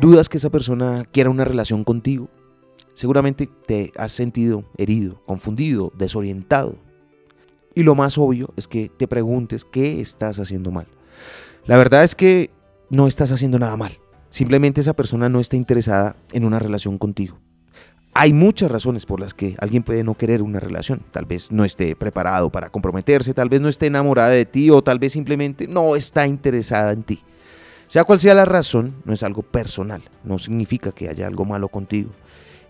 dudas que esa persona quiera una relación contigo. Seguramente te has sentido herido, confundido, desorientado. Y lo más obvio es que te preguntes qué estás haciendo mal. La verdad es que no estás haciendo nada mal. Simplemente esa persona no está interesada en una relación contigo. Hay muchas razones por las que alguien puede no querer una relación. Tal vez no esté preparado para comprometerse, tal vez no esté enamorada de ti o tal vez simplemente no está interesada en ti. Sea cual sea la razón, no es algo personal, no significa que haya algo malo contigo.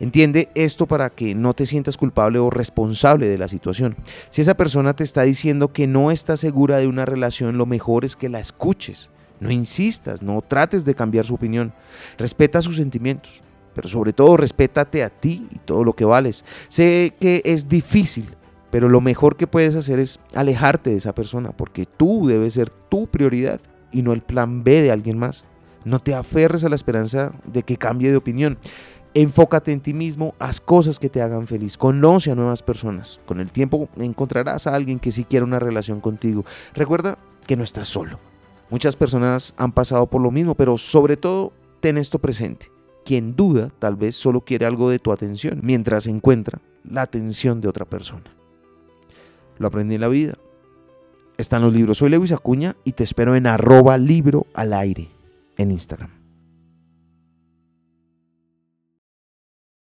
Entiende esto para que no te sientas culpable o responsable de la situación. Si esa persona te está diciendo que no está segura de una relación, lo mejor es que la escuches. No insistas, no trates de cambiar su opinión. Respeta sus sentimientos, pero sobre todo respétate a ti y todo lo que vales. Sé que es difícil, pero lo mejor que puedes hacer es alejarte de esa persona, porque tú debes ser tu prioridad y no el plan B de alguien más. No te aferres a la esperanza de que cambie de opinión. Enfócate en ti mismo, haz cosas que te hagan feliz, conoce a nuevas personas. Con el tiempo encontrarás a alguien que sí quiera una relación contigo. Recuerda que no estás solo. Muchas personas han pasado por lo mismo, pero sobre todo ten esto presente. Quien duda tal vez solo quiere algo de tu atención, mientras encuentra la atención de otra persona. Lo aprendí en la vida. Están los libros. Soy Lewis Acuña y te espero en arroba libro al aire en Instagram.